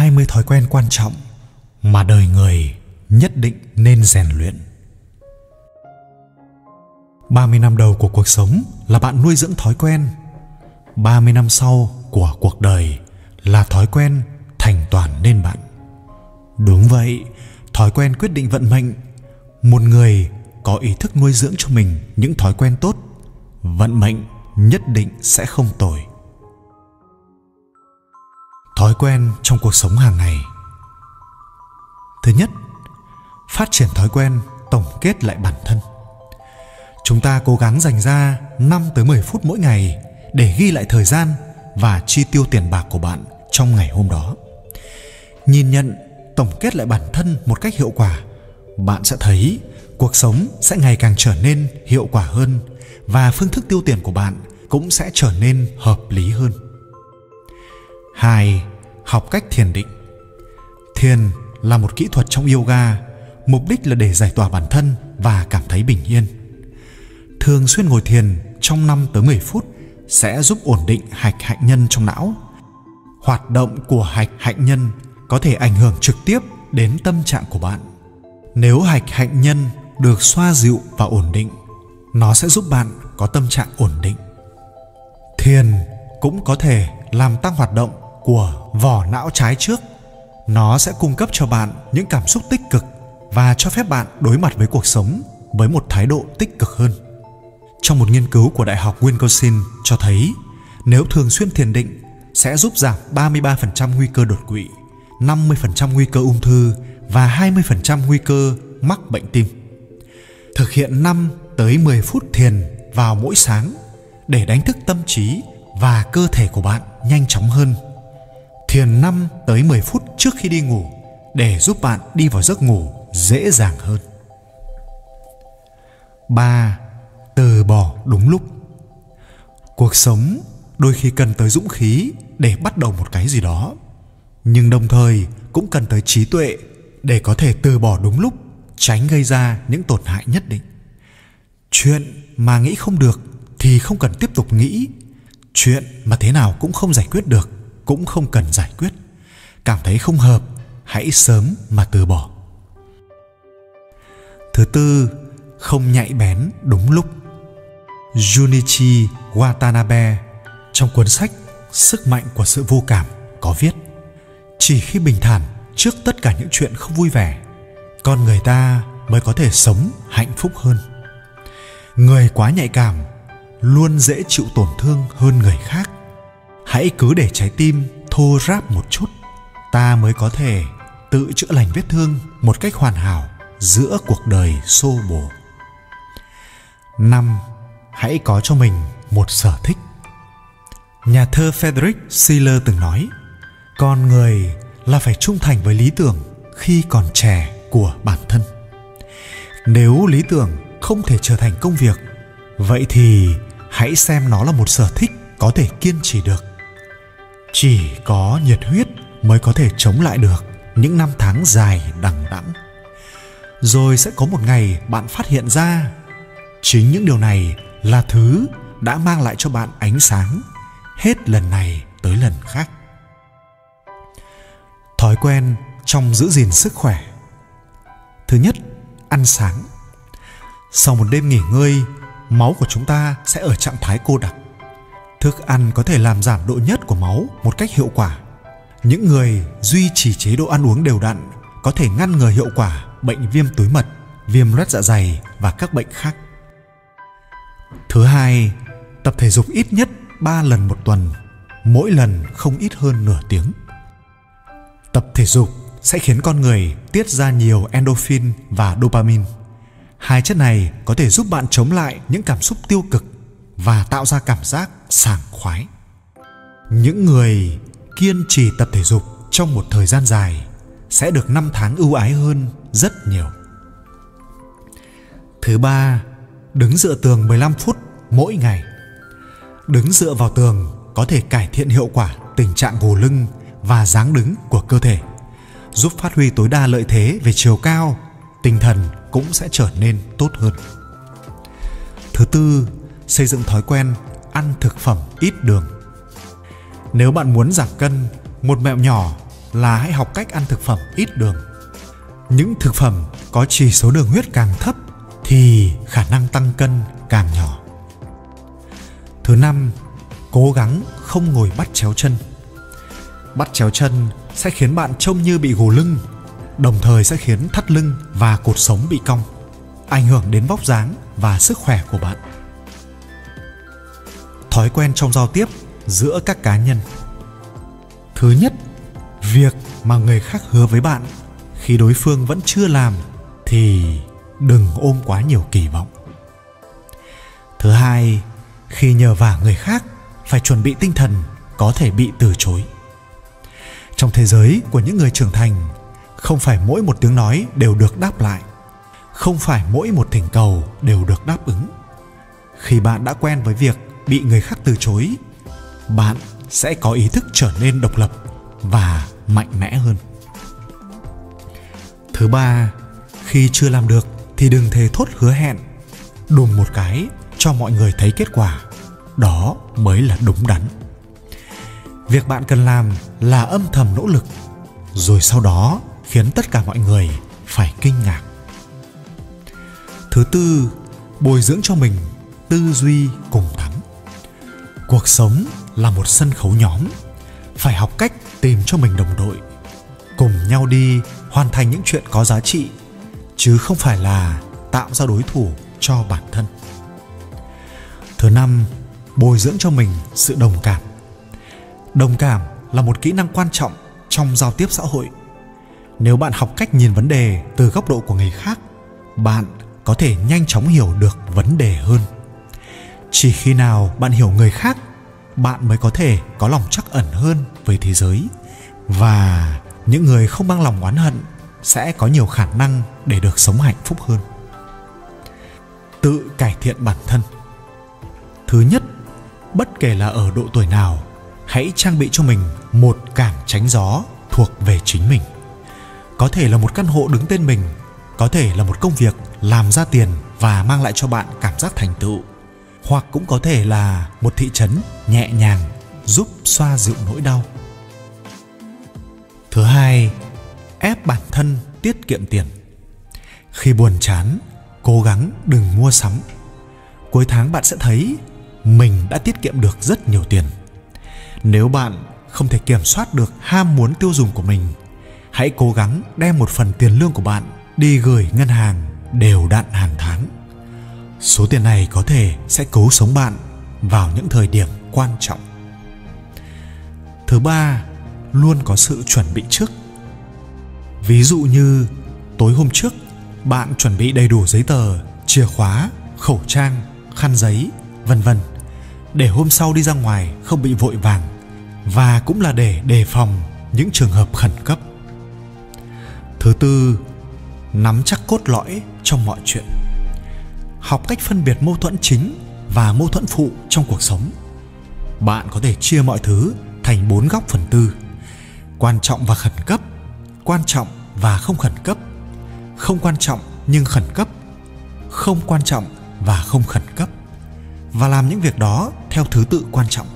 20 thói quen quan trọng mà đời người nhất định nên rèn luyện. 30 năm đầu của cuộc sống là bạn nuôi dưỡng thói quen. 30 năm sau của cuộc đời là thói quen thành toàn nên bạn. Đúng vậy, thói quen quyết định vận mệnh. Một người có ý thức nuôi dưỡng cho mình những thói quen tốt, vận mệnh nhất định sẽ không tồi. Thói quen trong cuộc sống hàng ngày. Thứ nhất, phát triển thói quen tổng kết lại bản thân. Chúng ta cố gắng dành ra 5 tới 10 phút mỗi ngày để ghi lại thời gian và chi tiêu tiền bạc của bạn trong ngày hôm đó. Nhìn nhận, tổng kết lại bản thân một cách hiệu quả, bạn sẽ thấy cuộc sống sẽ ngày càng trở nên hiệu quả hơn và phương thức tiêu tiền của bạn cũng sẽ trở nên hợp lý hơn. 2. Học cách thiền định. Thiền là một kỹ thuật trong yoga, mục đích là để giải tỏa bản thân và cảm thấy bình yên. Thường xuyên ngồi thiền trong 5 tới 10 phút sẽ giúp ổn định hạch hạnh nhân trong não. Hoạt động của hạch hạnh nhân có thể ảnh hưởng trực tiếp đến tâm trạng của bạn. Nếu hạch hạnh nhân được xoa dịu và ổn định, nó sẽ giúp bạn có tâm trạng ổn định. Thiền cũng có thể làm tăng hoạt động của vỏ não trái trước. Nó sẽ cung cấp cho bạn những cảm xúc tích cực và cho phép bạn đối mặt với cuộc sống với một thái độ tích cực hơn. Trong một nghiên cứu của Đại học Wisconsin cho thấy nếu thường xuyên thiền định sẽ giúp giảm 33% nguy cơ đột quỵ, 50% nguy cơ ung thư và 20% nguy cơ mắc bệnh tim. Thực hiện 5 tới 10 phút thiền vào mỗi sáng để đánh thức tâm trí và cơ thể của bạn nhanh chóng hơn. Thiền 5 tới 10 phút trước khi đi ngủ để giúp bạn đi vào giấc ngủ dễ dàng hơn. 3 từ bỏ đúng lúc. Cuộc sống đôi khi cần tới dũng khí để bắt đầu một cái gì đó, nhưng đồng thời cũng cần tới trí tuệ để có thể từ bỏ đúng lúc, tránh gây ra những tổn hại nhất định. Chuyện mà nghĩ không được thì không cần tiếp tục nghĩ, chuyện mà thế nào cũng không giải quyết được cũng không cần giải quyết. Cảm thấy không hợp, hãy sớm mà từ bỏ. Thứ tư, không nhạy bén đúng lúc. Junichi Watanabe trong cuốn sách Sức mạnh của sự vô cảm có viết, Chỉ khi bình thản trước tất cả những chuyện không vui vẻ, con người ta mới có thể sống hạnh phúc hơn. Người quá nhạy cảm luôn dễ chịu tổn thương hơn người khác hãy cứ để trái tim thô ráp một chút. Ta mới có thể tự chữa lành vết thương một cách hoàn hảo giữa cuộc đời xô bồ. Năm, hãy có cho mình một sở thích. Nhà thơ frederick schiller từng nói, con người là phải trung thành với lý tưởng khi còn trẻ của bản thân. Nếu lý tưởng không thể trở thành công việc, vậy thì hãy xem nó là một sở thích có thể kiên trì được chỉ có nhiệt huyết mới có thể chống lại được những năm tháng dài đằng đẵng. Rồi sẽ có một ngày bạn phát hiện ra, chính những điều này là thứ đã mang lại cho bạn ánh sáng hết lần này tới lần khác. Thói quen trong giữ gìn sức khỏe. Thứ nhất, ăn sáng. Sau một đêm nghỉ ngơi, máu của chúng ta sẽ ở trạng thái cô đặc thức ăn có thể làm giảm độ nhất của máu một cách hiệu quả những người duy trì chế độ ăn uống đều đặn có thể ngăn ngừa hiệu quả bệnh viêm túi mật viêm loét dạ dày và các bệnh khác Thứ hai, tập thể dục ít nhất 3 lần một tuần, mỗi lần không ít hơn nửa tiếng. Tập thể dục sẽ khiến con người tiết ra nhiều endorphin và dopamine. Hai chất này có thể giúp bạn chống lại những cảm xúc tiêu cực và tạo ra cảm giác sảng khoái. Những người kiên trì tập thể dục trong một thời gian dài sẽ được năm tháng ưu ái hơn rất nhiều. Thứ ba, đứng dựa tường 15 phút mỗi ngày. Đứng dựa vào tường có thể cải thiện hiệu quả tình trạng gù lưng và dáng đứng của cơ thể, giúp phát huy tối đa lợi thế về chiều cao, tinh thần cũng sẽ trở nên tốt hơn. Thứ tư, xây dựng thói quen ăn thực phẩm ít đường. Nếu bạn muốn giảm cân, một mẹo nhỏ là hãy học cách ăn thực phẩm ít đường. Những thực phẩm có chỉ số đường huyết càng thấp thì khả năng tăng cân càng nhỏ. Thứ năm cố gắng không ngồi bắt chéo chân. Bắt chéo chân sẽ khiến bạn trông như bị gù lưng đồng thời sẽ khiến thắt lưng và cột sống bị cong ảnh hưởng đến vóc dáng và sức khỏe của bạn thói quen trong giao tiếp giữa các cá nhân. Thứ nhất, việc mà người khác hứa với bạn khi đối phương vẫn chưa làm thì đừng ôm quá nhiều kỳ vọng. Thứ hai, khi nhờ vả người khác phải chuẩn bị tinh thần có thể bị từ chối. Trong thế giới của những người trưởng thành, không phải mỗi một tiếng nói đều được đáp lại, không phải mỗi một thỉnh cầu đều được đáp ứng. Khi bạn đã quen với việc bị người khác từ chối, bạn sẽ có ý thức trở nên độc lập và mạnh mẽ hơn. Thứ ba, khi chưa làm được thì đừng thề thốt hứa hẹn đùng một cái cho mọi người thấy kết quả. Đó mới là đúng đắn. Việc bạn cần làm là âm thầm nỗ lực, rồi sau đó khiến tất cả mọi người phải kinh ngạc. Thứ tư, bồi dưỡng cho mình tư duy cùng thắng cuộc sống là một sân khấu nhóm. Phải học cách tìm cho mình đồng đội. Cùng nhau đi hoàn thành những chuyện có giá trị, chứ không phải là tạo ra đối thủ cho bản thân. Thứ năm, bồi dưỡng cho mình sự đồng cảm. Đồng cảm là một kỹ năng quan trọng trong giao tiếp xã hội. Nếu bạn học cách nhìn vấn đề từ góc độ của người khác, bạn có thể nhanh chóng hiểu được vấn đề hơn chỉ khi nào bạn hiểu người khác, bạn mới có thể có lòng chắc ẩn hơn với thế giới. Và những người không mang lòng oán hận sẽ có nhiều khả năng để được sống hạnh phúc hơn. Tự cải thiện bản thân. Thứ nhất, bất kể là ở độ tuổi nào, hãy trang bị cho mình một cảng tránh gió thuộc về chính mình. Có thể là một căn hộ đứng tên mình, có thể là một công việc làm ra tiền và mang lại cho bạn cảm giác thành tựu hoặc cũng có thể là một thị trấn nhẹ nhàng giúp xoa dịu nỗi đau. Thứ hai, ép bản thân tiết kiệm tiền. Khi buồn chán, cố gắng đừng mua sắm. Cuối tháng bạn sẽ thấy mình đã tiết kiệm được rất nhiều tiền. Nếu bạn không thể kiểm soát được ham muốn tiêu dùng của mình, hãy cố gắng đem một phần tiền lương của bạn đi gửi ngân hàng đều đặn hàng tháng số tiền này có thể sẽ cứu sống bạn vào những thời điểm quan trọng. Thứ ba, luôn có sự chuẩn bị trước. Ví dụ như tối hôm trước, bạn chuẩn bị đầy đủ giấy tờ, chìa khóa, khẩu trang, khăn giấy, vân vân. Để hôm sau đi ra ngoài không bị vội vàng và cũng là để đề phòng những trường hợp khẩn cấp. Thứ tư, nắm chắc cốt lõi trong mọi chuyện học cách phân biệt mâu thuẫn chính và mâu thuẫn phụ trong cuộc sống. Bạn có thể chia mọi thứ thành bốn góc phần tư, quan trọng và khẩn cấp, quan trọng và không khẩn cấp, không quan trọng nhưng khẩn cấp, không quan trọng và không khẩn cấp, và làm những việc đó theo thứ tự quan trọng.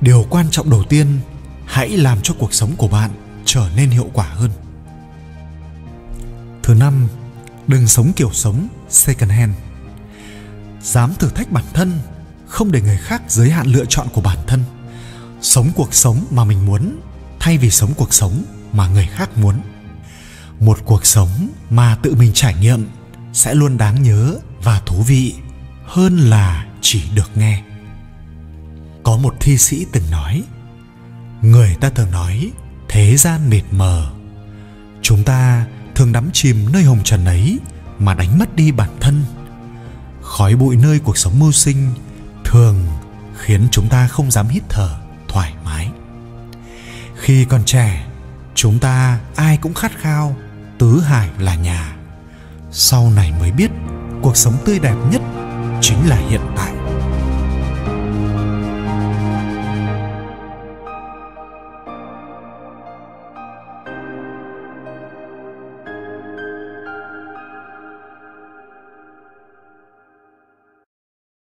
Điều quan trọng đầu tiên, hãy làm cho cuộc sống của bạn trở nên hiệu quả hơn. Thứ năm, đừng sống kiểu sống second hand. Dám thử thách bản thân, không để người khác giới hạn lựa chọn của bản thân. Sống cuộc sống mà mình muốn, thay vì sống cuộc sống mà người khác muốn. Một cuộc sống mà tự mình trải nghiệm sẽ luôn đáng nhớ và thú vị hơn là chỉ được nghe. Có một thi sĩ từng nói, người ta thường nói, thế gian mịt mờ. Chúng ta thường đắm chìm nơi hồng trần ấy mà đánh mất đi bản thân. Khói bụi nơi cuộc sống mưu sinh thường khiến chúng ta không dám hít thở thoải mái. Khi còn trẻ, chúng ta ai cũng khát khao, tứ hải là nhà. Sau này mới biết, cuộc sống tươi đẹp nhất chính là hiện tại.